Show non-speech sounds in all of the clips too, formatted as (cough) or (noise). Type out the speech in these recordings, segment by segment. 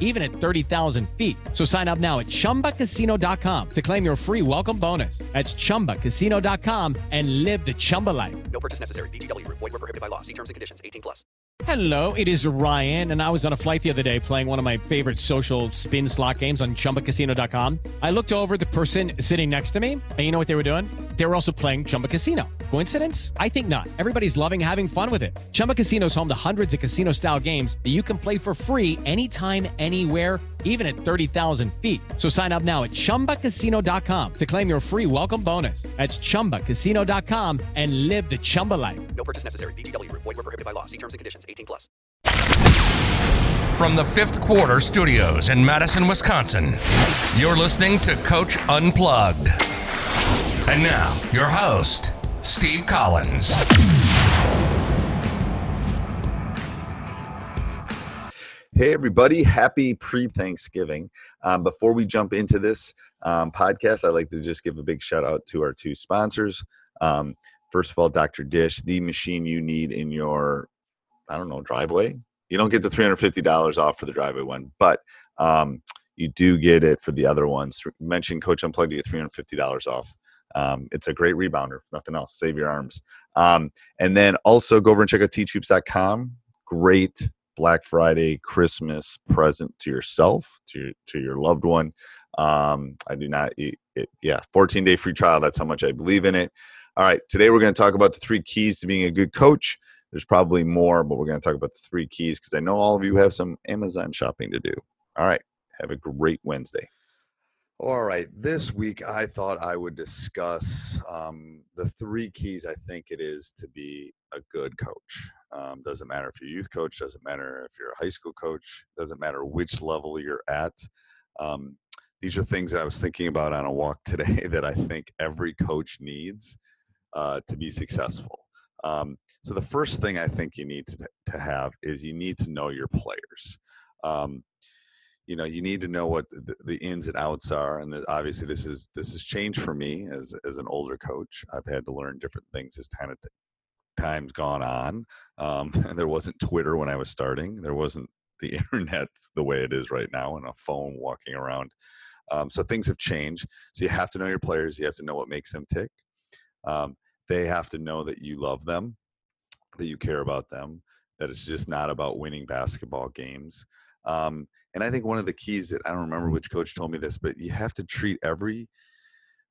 even at 30,000 feet. So sign up now at ChumbaCasino.com to claim your free welcome bonus. That's ChumbaCasino.com and live the Chumba life. No purchase necessary. VGW. Void were prohibited by law. See terms and conditions. 18 plus. Hello, it is Ryan, and I was on a flight the other day playing one of my favorite social spin slot games on ChumbaCasino.com. I looked over at the person sitting next to me, and you know what they were doing? They were also playing Chumba Casino. Coincidence? I think not. Everybody's loving having fun with it. Chumba Casino is home to hundreds of casino-style games that you can play for free anytime, anywhere even at 30,000 feet. So sign up now at ChumbaCasino.com to claim your free welcome bonus. That's ChumbaCasino.com and live the Chumba life. No purchase necessary. VGW. Void were prohibited by law. See terms and conditions. 18 plus. From the fifth quarter studios in Madison, Wisconsin, you're listening to Coach Unplugged. And now, your host, Steve Collins. Hey, everybody. Happy pre Thanksgiving. Um, before we jump into this um, podcast, I'd like to just give a big shout out to our two sponsors. Um, first of all, Dr. Dish, the machine you need in your, I don't know, driveway. You don't get the $350 off for the driveway one, but um, you do get it for the other ones. Mention Coach Unplugged, you get $350 off. Um, it's a great rebounder, nothing else. Save your arms. Um, and then also go over and check out teachhoops.com. Great Black Friday, Christmas present to yourself, to to your loved one. Um, I do not, it, it, yeah, 14 day free trial. That's how much I believe in it. All right, today we're going to talk about the three keys to being a good coach. There's probably more, but we're going to talk about the three keys because I know all of you have some Amazon shopping to do. All right, have a great Wednesday. All right, this week I thought I would discuss um, the three keys I think it is to be a good coach. Um, doesn't matter if you're a youth coach, doesn't matter if you're a high school coach, doesn't matter which level you're at. Um, these are things that I was thinking about on a walk (laughs) today that I think every coach needs uh, to be successful. Um, so the first thing I think you need to, to have is you need to know your players. Um, you know you need to know what the, the ins and outs are and the, obviously this is this has changed for me as as an older coach. I've had to learn different things as of times gone on. Um, and (laughs) there wasn't twitter when i was starting. There wasn't the (laughs) internet the way it is right now and a phone walking around. Um, so things have changed. So you have to know your players. You have to know what makes them tick. Um, they have to know that you love them that you care about them that it's just not about winning basketball games um, and I think one of the keys that I don't remember which coach told me this, but you have to treat every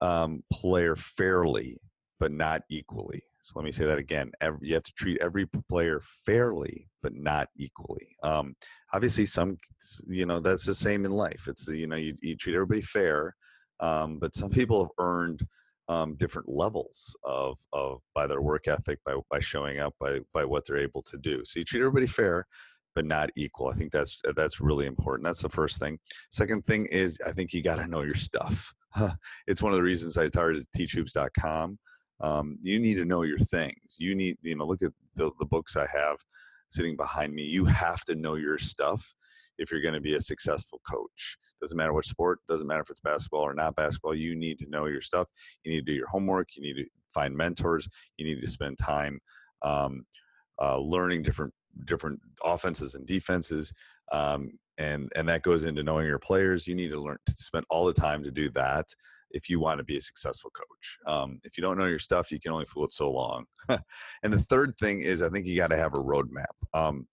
um, player fairly, but not equally. So let me say that again. Every, you have to treat every player fairly, but not equally. Um, obviously, some, you know, that's the same in life. It's, you know, you, you treat everybody fair, um, but some people have earned um, different levels of, of by their work ethic, by, by showing up, by, by what they're able to do. So you treat everybody fair, but not equal. I think that's that's really important. That's the first thing. Second thing is I think you got to know your stuff. (laughs) it's one of the reasons I started teachhoops.com. Um, you need to know your things. You need, you know, look at the, the books I have sitting behind me. You have to know your stuff if you're going to be a successful coach. Doesn't matter what sport, doesn't matter if it's basketball or not basketball. You need to know your stuff. You need to do your homework. You need to find mentors. You need to spend time um, uh, learning different different offenses and defenses um, and and that goes into knowing your players you need to learn to spend all the time to do that if you want to be a successful coach. Um, if you don't know your stuff you can only fool it so long. (laughs) And the third thing is i think you got to have a roadmap. Um,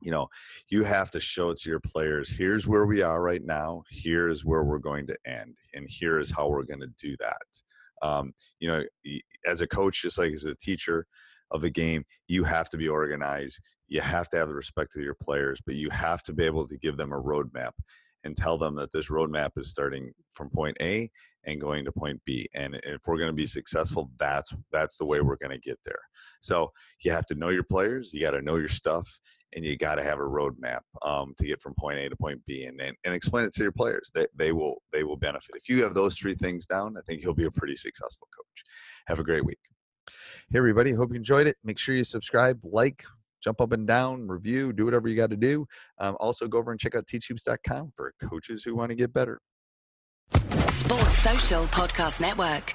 you know you have to show it to your players here's where we are right now here is where we're going to end and here is how we're going to do that. Um, you know as a coach just like as a teacher of the game, you have to be organized. You have to have the respect of your players, but you have to be able to give them a roadmap and tell them that this roadmap is starting from point A and going to point B. And if we're going to be successful, that's that's the way we're going to get there. So you have to know your players, you got to know your stuff, and you got to have a roadmap um, to get from point A to point B, and, and and explain it to your players. They they will they will benefit if you have those three things down. I think you'll be a pretty successful coach. Have a great week. Hey everybody, hope you enjoyed it. Make sure you subscribe, like, jump up and down, review, do whatever you got to do. Um, also, go over and check out teachhoops.com for coaches who want to get better. Sports Social Podcast Network.